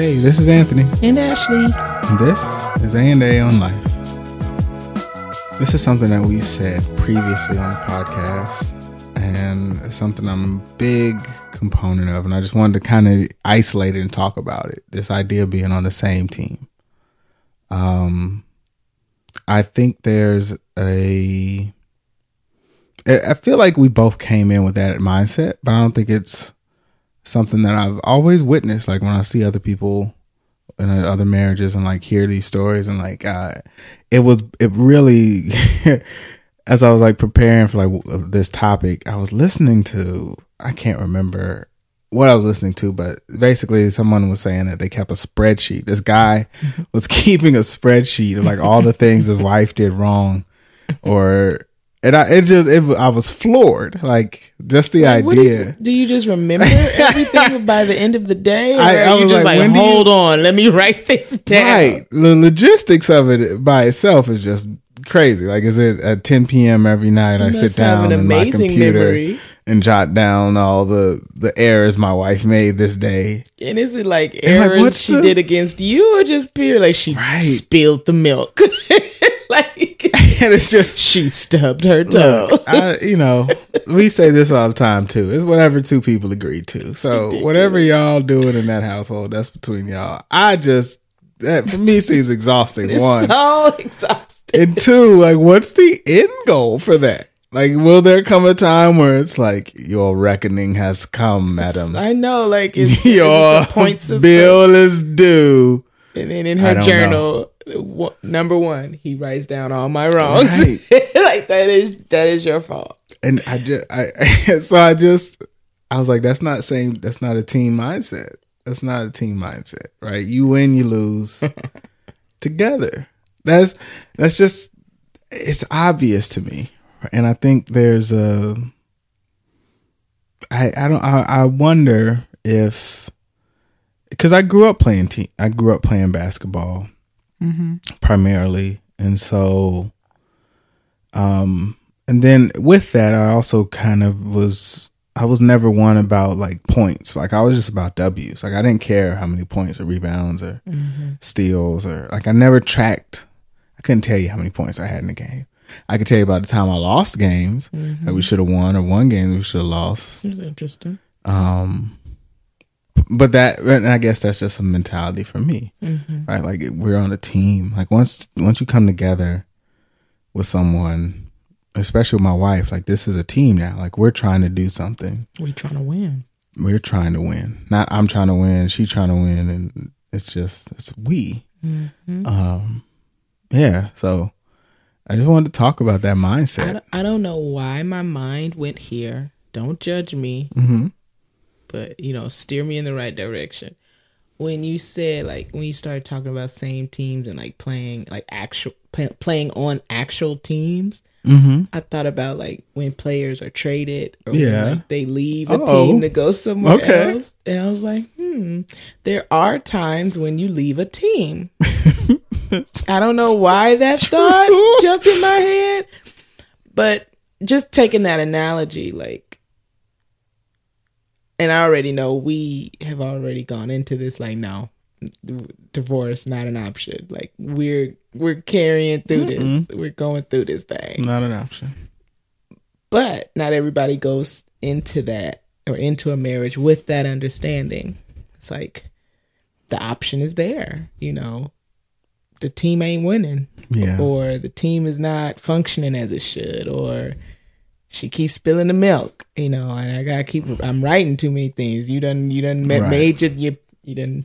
Hey, this is Anthony. And Ashley. And this is A&A on Life. This is something that we said previously on the podcast, and it's something I'm a big component of, and I just wanted to kind of isolate it and talk about it. This idea of being on the same team. Um, I think there's a. I feel like we both came in with that mindset, but I don't think it's something that I've always witnessed. Like when I see other people in other marriages and like hear these stories and like uh, it was it really as I was like preparing for like this topic, I was listening to I can't remember what I was listening to, but basically someone was saying that they kept a spreadsheet. This guy was keeping a spreadsheet of like all the things his wife did wrong or and I it just it, I was floored, like just the idea. Do you, do you, just remember everything by the end of the day, or I, I you just like, like hold you, on, let me write this down? Right, the logistics of it by itself is just crazy. Like, is it at 10 p.m. every night? You I sit down in my computer memory. and jot down all the the errors my wife made this day. And is it like errors like, she the... did against you, or just pure like she right. spilled the milk? like and it's just she stubbed her toe. Look, I, you know, we say this all the time too. It's whatever two people agree to. So whatever y'all doing in that household, that's between y'all. I just that for me seems exhausting. It's one, so exhausting. And two, like, what's the end goal for that? Like, will there come a time where it's like your reckoning has come, madam? I know, like, it's, your points bill is due. And then in her journal, number one, he writes down all my wrongs. Right. like that is that is your fault. And I just, I so I just, I was like, that's not saying that's not a team mindset. That's not a team mindset, right? You win, you lose together. That's that's just it's obvious to me, and I think there's a. I I don't I, I wonder if because I grew up playing team. I grew up playing basketball mm-hmm. primarily, and so, um, and then with that, I also kind of was. I was never one about like points. Like I was just about W's. Like I didn't care how many points or rebounds or mm-hmm. steals or like I never tracked. I couldn't tell you how many points I had in the game. I could tell you about the time I lost games mm-hmm. that we should have won or one game we should have lost. That's interesting. Um, but that and I guess that's just a mentality for me, mm-hmm. right? Like we're on a team. Like once once you come together with someone, especially with my wife, like this is a team now. Like we're trying to do something. We're trying to win. We're trying to win. Not I'm trying to win. She trying to win, and it's just it's we. Mm-hmm. Um, yeah. So I just wanted to talk about that mindset. I don't, I don't know why my mind went here. Don't judge me. Mm-hmm but you know, steer me in the right direction. When you said like when you started talking about same teams and like playing like actual play, playing on actual teams, mm-hmm. I thought about like when players are traded or yeah. when, like they leave a oh team to go somewhere okay. else, and I was like, hmm, there are times when you leave a team. I don't know why that thought jumped in my head, but just taking that analogy, like and I already know we have already gone into this like no divorce not an option. Like we're we're carrying through Mm-mm. this we're going through this thing. Not an option. But not everybody goes into that or into a marriage with that understanding. It's like the option is there you know? The team ain't winning. Yeah. Or the team is not functioning as it should or she keeps spilling the milk, you know, and I gotta keep. I'm writing too many things. You done, you done right. made your, you, you done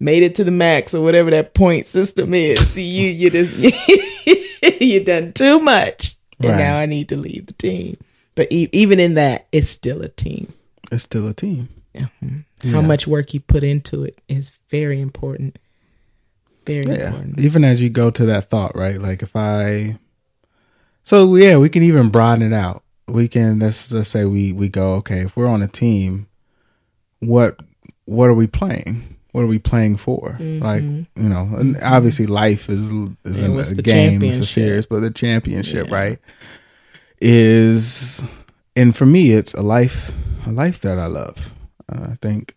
made it to the max or whatever that point system is. See, you, you just, you done too much, and right. now I need to leave the team. But e- even in that, it's still a team. It's still a team. Yeah. yeah. How much work you put into it is very important. Very yeah. important. Even as you go to that thought, right? Like if I, so yeah, we can even broaden it out we can let's just say we we go okay if we're on a team what what are we playing what are we playing for mm-hmm. like you know and obviously life is is a, a game it's a series but the championship yeah. right is and for me it's a life a life that i love uh, i think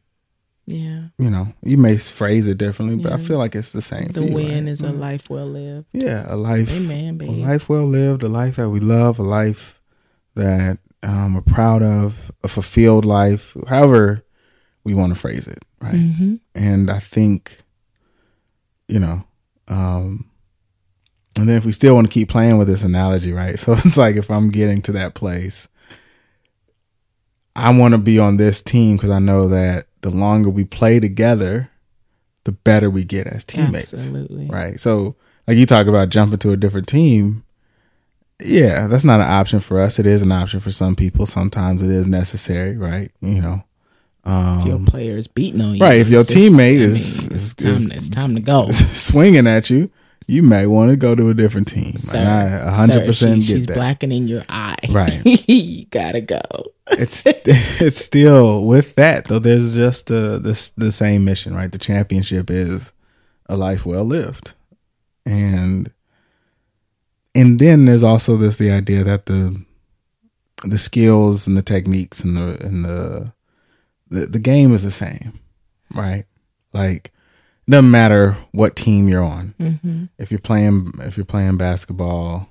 Yeah. You know, you may phrase it differently, but I feel like it's the same. The win right? is a life well lived. yeah, a life, Amen, a life well lived, a life that we love, a life that um, we're proud of, a fulfilled life, however we want to phrase it, right? Mm-hmm. And I think, you know, um, and then if we still want to keep playing with this analogy, right? So it's like if I'm getting to that place, I want to be on this team because I know that the longer we play together, the better we get as teammates, Absolutely. right? So, like you talk about jumping to a different team, yeah, that's not an option for us. It is an option for some people. Sometimes it is necessary, right? You know, If your um, player is beating on you, Right, if your teammate I mean, is- it's, is- time, is- it's time to go. swinging at you, you may want to go to a different team. Sir, and I a hundred sir, percent she- get She's that. blackening your eye. Right. you gotta go. It's it's still with that though. There's just the the the same mission, right? The championship is a life well lived, and and then there's also this the idea that the the skills and the techniques and the and the the, the game is the same, right? Like it doesn't matter what team you're on. Mm-hmm. if you're playing if you're playing basketball,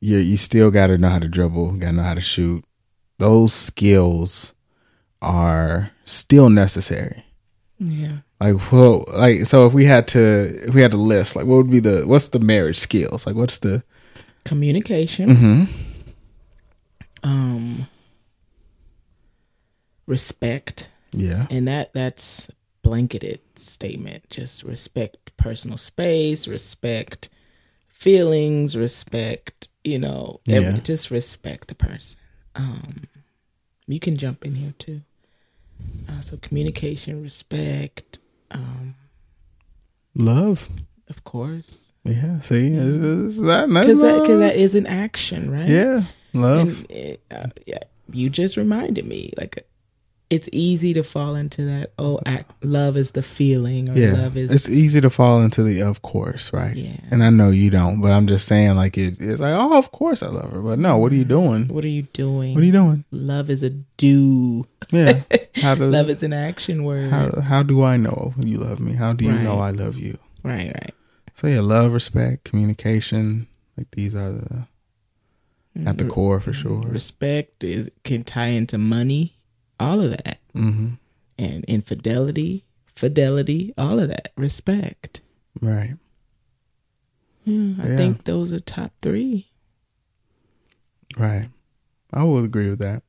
you you still got to know how to dribble, got to know how to shoot. Those skills are still necessary. Yeah. Like well, like so if we had to if we had to list like what would be the what's the marriage skills? Like what's the Communication. mhm Um. Respect. yeah and that that's blanketed statement just respect personal space respect feelings respect you know every, just respect the person um you can jump in here too uh, so communication respect um love of course yeah see it's, mm-hmm. it's that that's because that, 'cause that is an action right? Yeah love. It, eh, uh, yeah, you just reminded me like it's easy to fall into that oh act, love is the feeling or yeah love is it's easy to fall into the of course right? Yeah. And I know you don't but I'm just saying like it, it's like oh of course I love her but no what are you mm-hmm. doing? What are you doing? What are you doing? Love is a do. Yeah. How do love is an action word. How how do I know you love me? How do you Right. know I love you? right right So yeah, love, respect, communication, like these are the at the core for sure. respect is can tie into money all of that hmm and infidelity fidelity all of that respect Right. yeah, i Yeah. think those are top three Right. I will agree with that.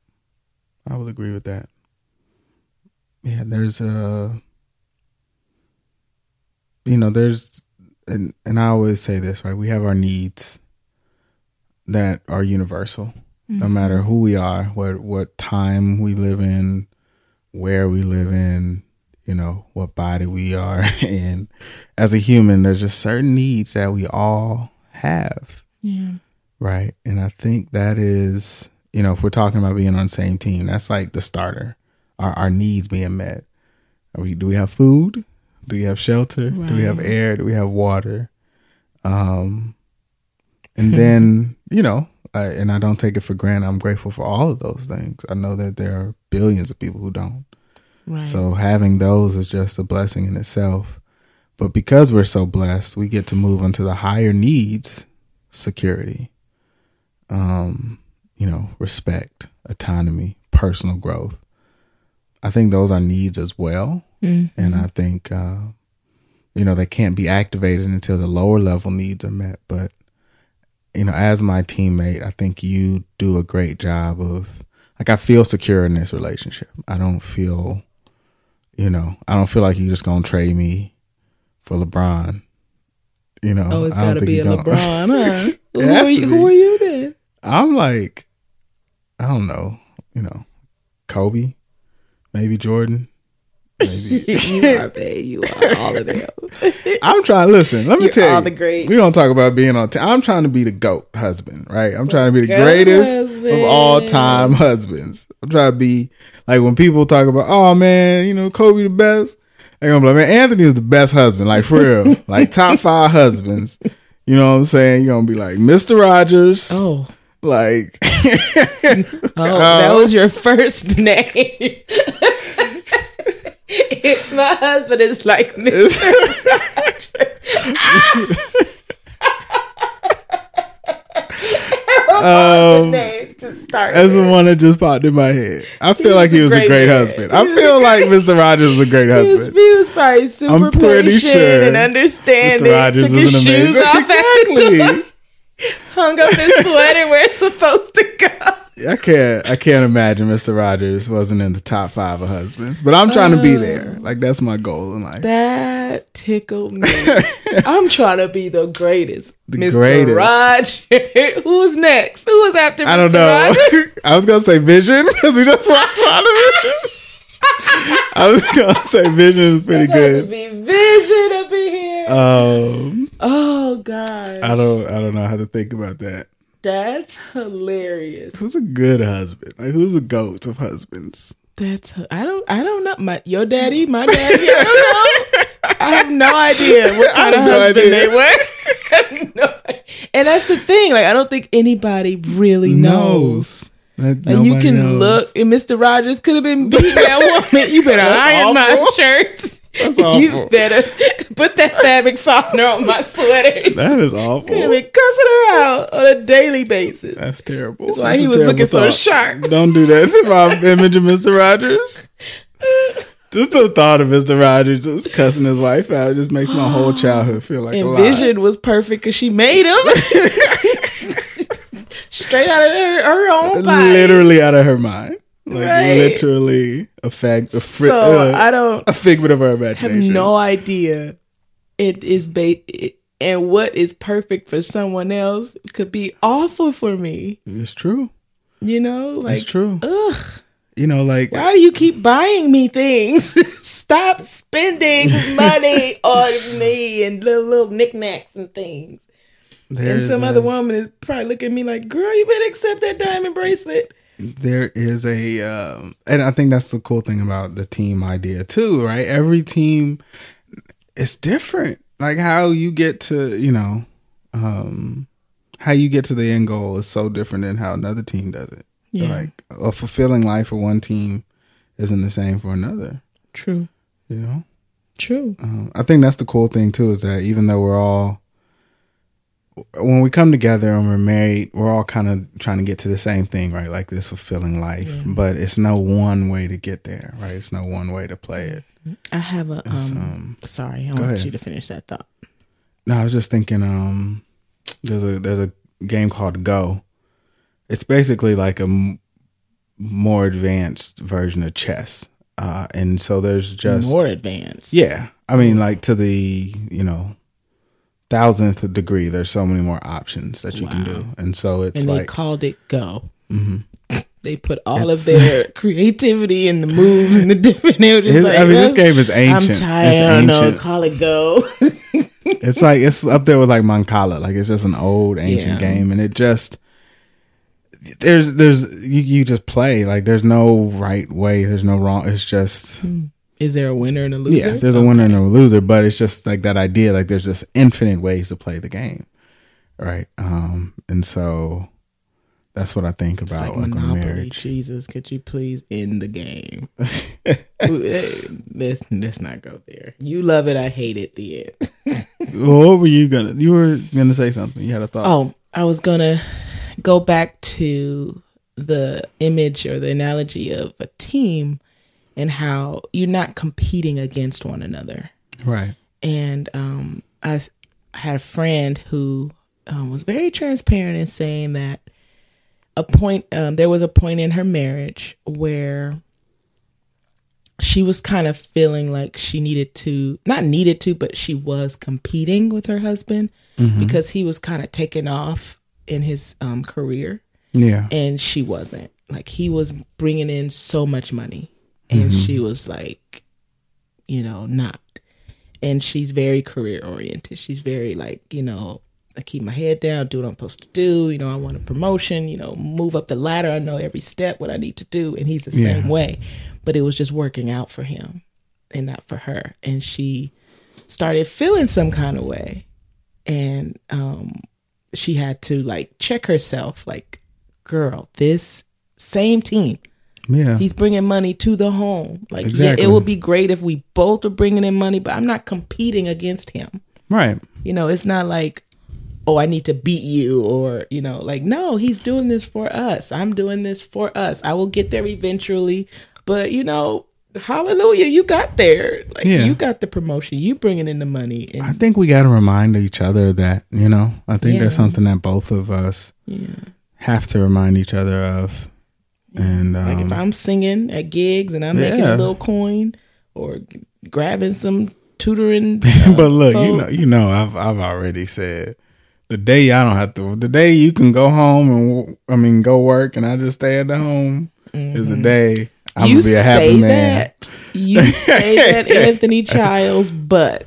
I will agree with that. Yeah, there's a you know, there's and and I always say this, right? We have our needs that are universal. No mm-hmm. matter who we are, what what time we live in, where we live in, you know, what body we are in. As a human, there's just certain needs that we all have. yeah Right. And I think that is, you know, if we're talking about being on the same team, that's like the starter. Our our needs being met. Are we do we have food? Do we have shelter? Do we have air? Do we have water? Um and then, you know, I, and I don't take it for granted. I'm grateful for all of those things. I know that there are billions of people who don't. right So having those is just a blessing in itself. But because we're so blessed, we get to move into the higher needs, security, um, you know, respect, autonomy, personal growth. I think those are needs as well. Mhm. And I think, uh, you know, they can't be activated until the lower level needs are met. But, you know, as my teammate, I think you do a great job of, like, I feel secure in this relationship. I don't feel, you know, I don't feel like you're just going to trade me for LeBron. You know, oh it's gotta be a lebron huh who, are you, who are you then I'm like, I don't know, you know, Kobe, maybe Jordan, maybe. you are babe you are all of them I'm trying. Listen, let me You're tell all you. the great- We gonna talk about being on. T- I'm trying to be the goat husband, right? I'm trying to be the Goat greatest husband. of all time husbands. I'm trying to be like when people talk about, oh man, you know, Kobe the best. They're gonna be like, man, Anthony is the best husband, like for real, like top five husbands. You know what I'm saying? You're gonna be like Mr. Rogers, oh like oh that was your first name My husband is like Mr. Rogers. Um. That's the one that just popped in my head. I feel was like he was a great man. husband. I He feel like Mr. Rogers was a great He was, husband. he was probably super I'm pretty patient sure and understanding. Mr. Rogers Took was his an shoes amazing. off at the door, Exactly. Hung up his sweater where it's supposed to go. I can't. I can't imagine Mr. Rogers wasn't in the top five of husbands. But I'm trying to be there. Like that's my goal in life. That tickled me. I'm trying to be the greatest. The Mr. greatest. Roger. Who was next? Who was after I don't Mr. know. I was gonna say Vision because we just watched WandaVision. I was gonna say Vision is pretty good. be vision up in here. Um, oh God. I don't. I don't know how to think about that. That's hilarious. Who's a good husband? Like who's a goat of husbands? That's I don't I don't know my your daddy my daddy I don't know I have no idea what I kind of no husband idea. they were. No and that's the thing like I don't think anybody really knows. That Like you can knows. look and Mr. Rogers could have been beating that woman. You better iron my awful. shirts. That's You better put that fabric softener on my sweater. That is Could have awful. been cussing her out on a daily basis. That's terrible. That's why That's he was looking so sharp. Don't do that to my image of Mr. Rogers. Just the thought of Mr. Rogers just cussing his wife out just makes my whole childhood feel like a lie. Vision was perfect because she made him straight out of her, her own body. literally out of her mind. Like Right. literally a fact, a, fri- So uh, I don't a figment of her have imagination. no idea. It is ba- it, and what is perfect for someone else could be awful for me. It's true. You know, like It's true. ugh. You know, like Why do you keep buying me things? Stop spending money on me and little little knickknacks and things. and some a- other woman is probably looking at me like, "Girl, you better accept that diamond bracelet." There is a um, and i think that's the cool thing about the team idea too right? Every team is different. Like how you get to you know um how you get to the end goal is so different than how another team does it. Yeah. like a fulfilling life for one team isn't the same for another. True, you know? True. um, i think that's the cool thing too is that even though we're all when we come together and we're married, we're all kind of trying to get to the same thing, right? Like this fulfilling life, but it's no one way to get there, right? It's no one way to play it. I have a um. um, sorry, I want ahead. you to finish that thought. No, I was just thinking, um, there's a there's a game called Go. It's basically like a m- more advanced version of chess, uh, and so there's just More advanced. Yeah. I mean, like to the, you know, thousandth degree, there's so many more options that you can do. And so it's and they like, called it go. Mhm. They put all It's- of their creativity in the moves and the different. They were just it- like, I mean, this "Uh, game is ancient. I'm tired. It's I don't know. Call it go. It's like, it's up there with like Mancala. Like it's just an old ancient Yeah. game. And it just, there's, there's, you, you just play. Like there's no right way. There's no wrong. It's just, Is there a winner and a loser? yeah, there's a winner and a loser, but it's just like that idea. Like there's just infinite ways to play the game. Right. Um, and so that's what I think about like like, Monopoly. marriage. Jesus, could you please end the game? Eh, let's let's not go there. You love it, I hate it. The end. what were you gonna? You were gonna say something. You had a thought. Oh, I was gonna go back to the image or the analogy of a team and how you're not competing against one another. right. And um, I, had a friend who um, was very transparent in saying that a point um, there was a point in her marriage where she was kind of feeling like she needed to not needed to but she was competing with her husband because he was kind of taking off in his um, career Yeah. and she wasn't like he was bringing in so much money and she was like you know not and she's very career oriented. She's very like you know i keep my head down do what i'm supposed to do. You know i want a promotion you know move up the ladder. I know every step what i need to do. And he's the Yeah. same way. But it was just working out for him and not for her. And she started feeling some kind of way. And um she had to like check herself. Like girl this same team Yeah. He's bringing money to the home. Like, Exactly. yeah, it would be great if we both are bringing in money, but I'm not competing against him. right. You know, it's not like, oh, I need to beat you or, you know, like, no, he's doing this for us. I'm doing this for us. I will get there eventually. But, you know, hallelujah, you got there. Like, Yeah. you got the promotion. You bringing in the money. And, I think we got to remind each other that, you know, I think that's Yeah. something that both of us yeah. have to remind each other of. And um, Like, if I'm singing at gigs and I'm making a little coin or grabbing some tutoring. uh, but look, you know, you know, I've I've already said the day I don't have to. The day you can go home and I mean go work, and I just stay at the home is the day I'm you gonna be a happy say man. that. You say that, Anthony Childs, but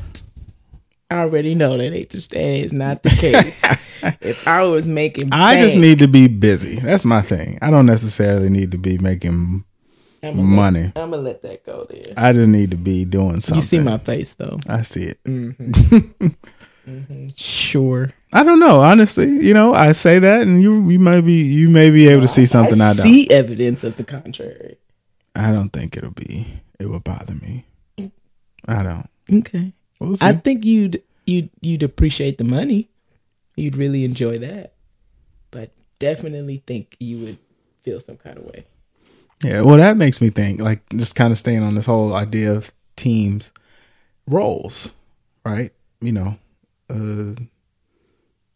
I already know that ain't just is not the case. if I was making, I just need to be busy. That's my thing. I don't necessarily need to be making I'ma money. Let, I'm gonna let that go there. I just need to be doing something. You see my face though. I see it. Mm-hmm. Mm-hmm. Sure. I don't know, honestly. You know, I say that, and you you might be you may be able to see something I, I don't. see evidence of the contrary. I don't think it'll be. It will bother me. I don't. Okay. We'll. I think you'd you'd you'd appreciate the money. You'd really enjoy that. But definitely think you would feel some kind of way. Yeah, well, that makes me think, like, just kind of staying on this whole idea of teams roles, right? You know, uh,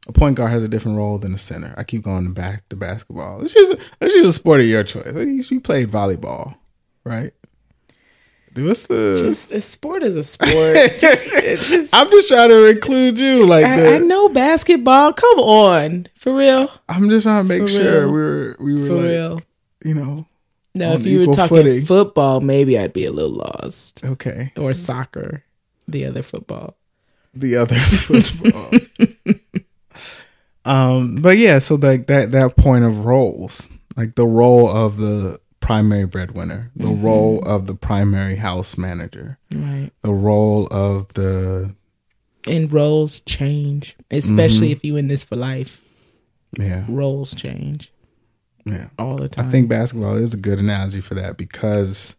a point guard has a different role than a center. I keep going back to basketball. Let's use a, let's use a sport of your choice. You played volleyball, right? What's the? Just a sport is a sport. Just- just- I'm just trying to include you, like the. I, I know basketball. Come on, for real, I'm just trying to make For sure real. we were we were for like real. you know No, if you were talking footing. football, maybe I'd be a little lost. okay Or soccer, the other football. the other football. um, but yeah, so like that that point of roles, like the role of the primary breadwinner, the mm-hmm. role of the primary house manager, Right. the role of the And roles change, especially mm-hmm. if you in this for life. yeah Roles change yeah. all the time. I think basketball is a good analogy for that because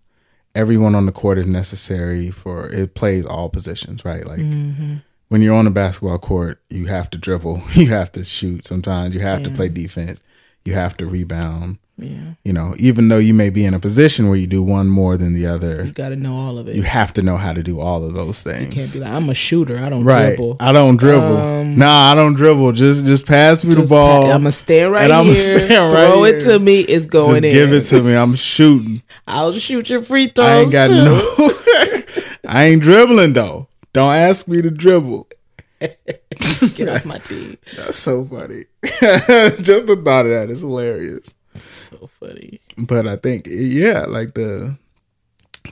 everyone on the court is necessary for it plays all positions, right? Like mm-hmm. when you're on a basketball court, you have to dribble, you have to shoot sometimes, you have to play defense, you have to rebound. Yeah, You know, even though you may be in a position where you do one more than the other, you got to know all of it. you have to know how to do all of those things. can't be like I'm a shooter. I don't right. dribble. I don't dribble. Um, nah, I don't dribble. Just just pass me the ball. pa- I'm gonna stand right and I'ma here. stand right throw here. it to me. It's just going in. give it to me. I'm shooting. I'll shoot your free throws I ain't got too. no. I ain't dribbling though. Don't ask me to dribble. Get off my team. That's so funny. Just the thought of that is hilarious. So funny. But I think yeah, like the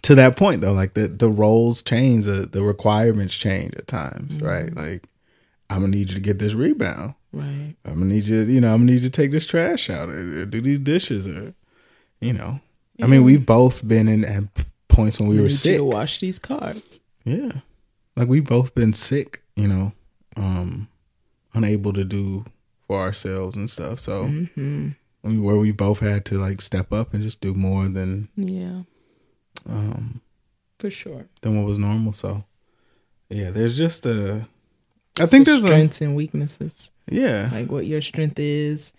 to that point though, like the the roles change, the the requirements change at times, right? Like I'm gonna need you to get this rebound. Right. I'm gonna need you, you know, I'm gonna need you to take this trash out or, or do these dishes or, you know. I mean, we've both been in at points when we We were sick. to wash these cars. Yeah. Like we've both been sick, you know, um, unable to do for ourselves and stuff. So Mm-hmm. Where we both had to like step up and just do more than Yeah, um for sure. than what was normal. So yeah, there's just a I think The there's a strengths and weaknesses. yeah. Like what your strength is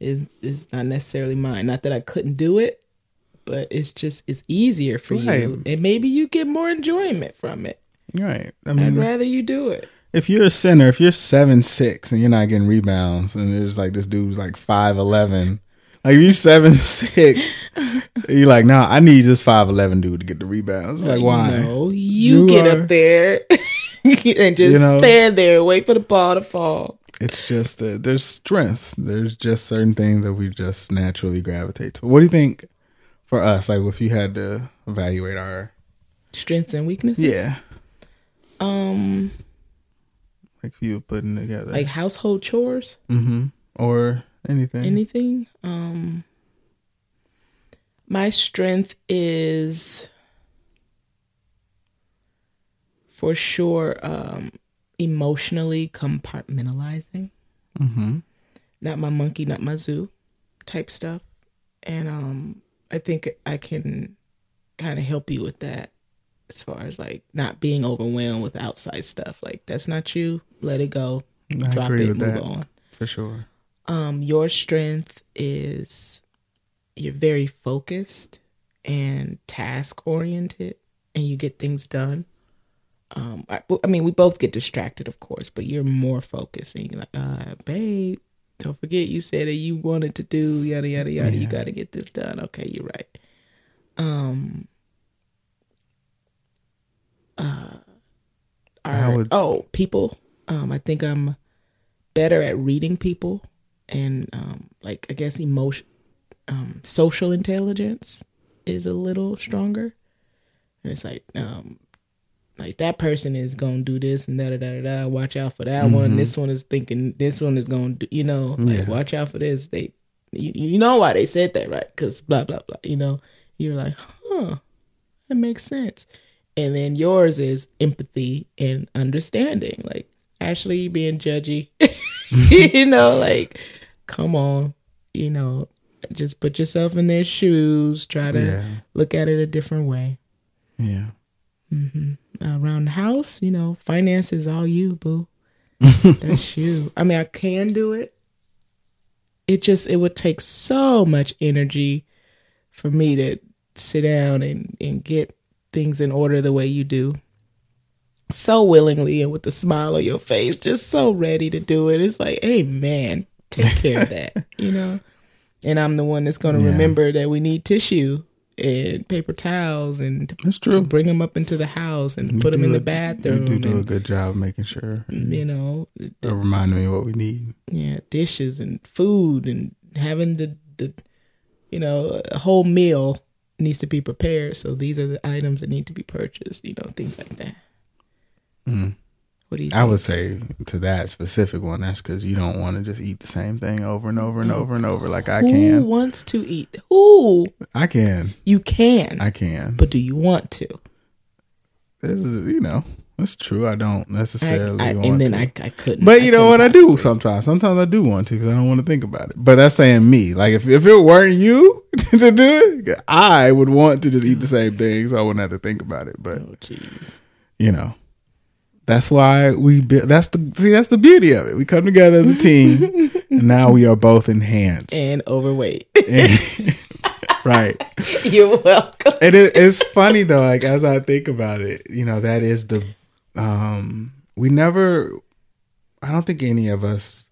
is is not necessarily mine. Not that I couldn't do it, but it's just it's easier for you, and maybe you get more enjoyment from it. Right. I mean I'd rather you do it. if you're a center, if you're seven six and you're not getting rebounds, and there's like this dude's like five eleven, like you seven six, you're like, nah, I need this five eleven dude to get the rebounds. It's like why? No, you, You get are- up there and just You know? stand there, and wait for the ball to fall. It's just uh, there's strength. There's just certain things that we just naturally gravitate to. What do you think for us? Like if you had to evaluate our Strengths and weaknesses. yeah, Um, like if you were putting together like household chores. Mm-hmm. or anything. anything um my strength is for sure um emotionally compartmentalizing Mm-hmm. not my monkey not my zoo type stuff and um I think I can kind of help you with that as far as like not being overwhelmed with outside stuff. Like that's not you. Let it go. I Drop agree it. with Move that on. for sure. Um, your strength is you're very focused and task oriented, and you get things done. Um, I, I mean, we both get distracted, of course, but you're more focused, and you're like, uh, babe, don't forget you said that you wanted to do yada yada yada. You got to get this done. Okay, you're right. Um. Uh. Our- would- oh, people. Um, I think I'm better at reading people and um like I guess emotion um social intelligence is a little stronger. And it's like um like that person is gonna do this and da da da da. Watch out for that one. This one is thinking this one is gonna do. You know, like Yeah. watch out for this. They, you, you know why they said that, right? Because blah blah blah. You know, you're like, huh, that makes sense. And then yours is empathy and understanding. Like Ashley being judgy, you know, like come on, you know, just put yourself in their shoes. Try to Yeah. look at it a different way Yeah. Mm-hmm. around the house, you know, finance is all you, boo. That's you. I mean, I can do it. It just it would take so much energy for me to sit down and and get things in order the way you do. So willingly and with a smile on your face, just so ready to do it. It's like, hey man, take care of that, you know. And I'm the one that's going to Yeah. remember that we need tissue and paper towels and to That's true. bring them up into the house and You put them in the a- bathroom. You do do a good job making sure. Mm, you know, Of reminding me what we need. yeah, dishes and food and having the the, you know, a whole meal needs to be prepared. So these are the items that need to be purchased. You know, things like that. What do you? Think? Mm. I would say to that specific one, that's because you don't want to just eat the same thing over and over and over and over like I Who can. wants to eat? Who I can. you can, I can. but do you want to? This is, you know, that's true. I don't necessarily I, want and then to. I, I couldn't. but you know what I do sometimes. Sometimes I do want to because I don't want to think about it. But that's saying me. Like if if it weren't you to do it, I would want to just eat the same thing, so I wouldn't have to think about it. But Oh jeez. you know, that's why we. That's the see. That's the beauty of it. We come together as a team, and now we are both enhanced. And overweight. right. You're welcome. And it, it's funny though, like as I think about it, you know, that is the um we never I don't think any of us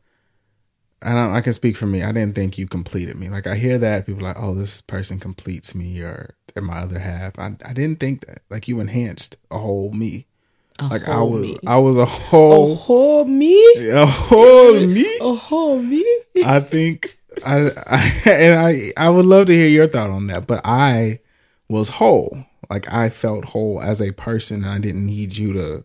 I don't I can speak for me. I didn't think you completed me. Like I hear that people are like, oh, this person completes me or they're my other half. I I didn't think that. Like you enhanced a whole me. A Like I was me. I was a whole, a whole me. a whole me. A whole me. I think I, I and I I would love to hear your thought on that, but I was whole. Like I felt whole as a person and I didn't need you to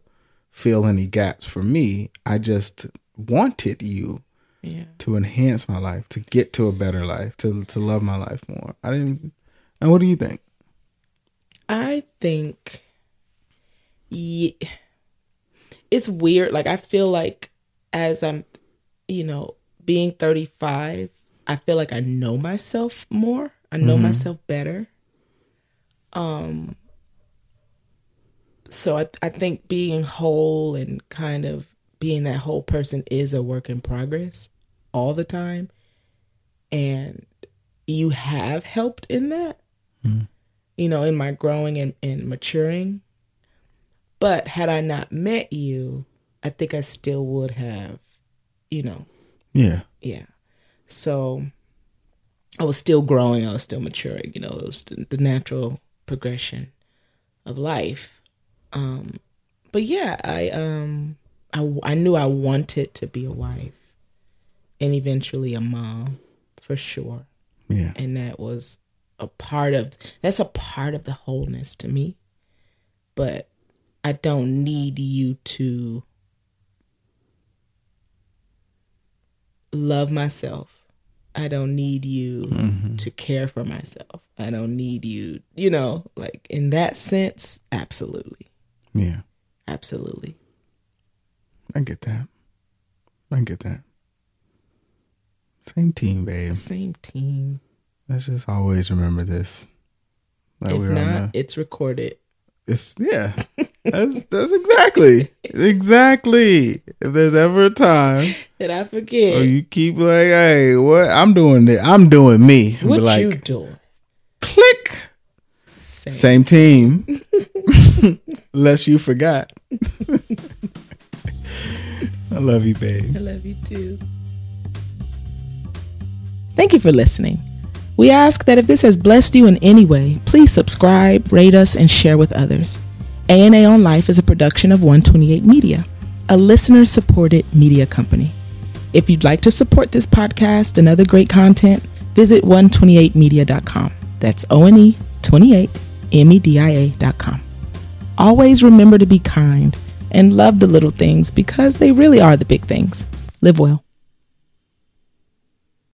fill any gaps for me. I just wanted you Yeah. to enhance my life, to get to a better life, to to love my life more. I didn't and what do you think? I think yeah, it's weird. Like I feel like as I'm, you know, being 35, I feel like I know myself more. I know myself better. Um so I I think being whole and kind of being that whole person is a work in progress all the time. And you have helped in that you know, in my growing and, and maturing. But had I not met you, I think I still would have, you know, Yeah. yeah. So I was still growing, I was still maturing, you know, it was the, the natural progression of life. Um but yeah, I um I I knew I wanted to be a wife and eventually a mom for sure Yeah. and that was a part of that's a part of the wholeness to me but i don't need you to love myself i don't need you mm-hmm. to care for myself i don't need you you know like in that sense absolutely Yeah. absolutely I get that. I get that. Same team, babe. same team Let's just always remember this. That if not, the, it's recorded. It's yeah. that's that's exactly exactly. If there's ever a time that I forget, or you keep like, hey, what I'm doing it. I'm doing me. What like, you doing? Click. Same, Same team. Unless you forgot. I love you, babe. I love you too. Thank you for listening. We ask that if this has blessed you in any way, please subscribe, rate us, and share with others. ANA on Life is a production of 128 Media, a listener supported media company. If you'd like to support this podcast and other great content, visit 128media.com. That's O N E 28 M E D I A.com. Always remember to be kind and love the little things because they really are the big things. Live well.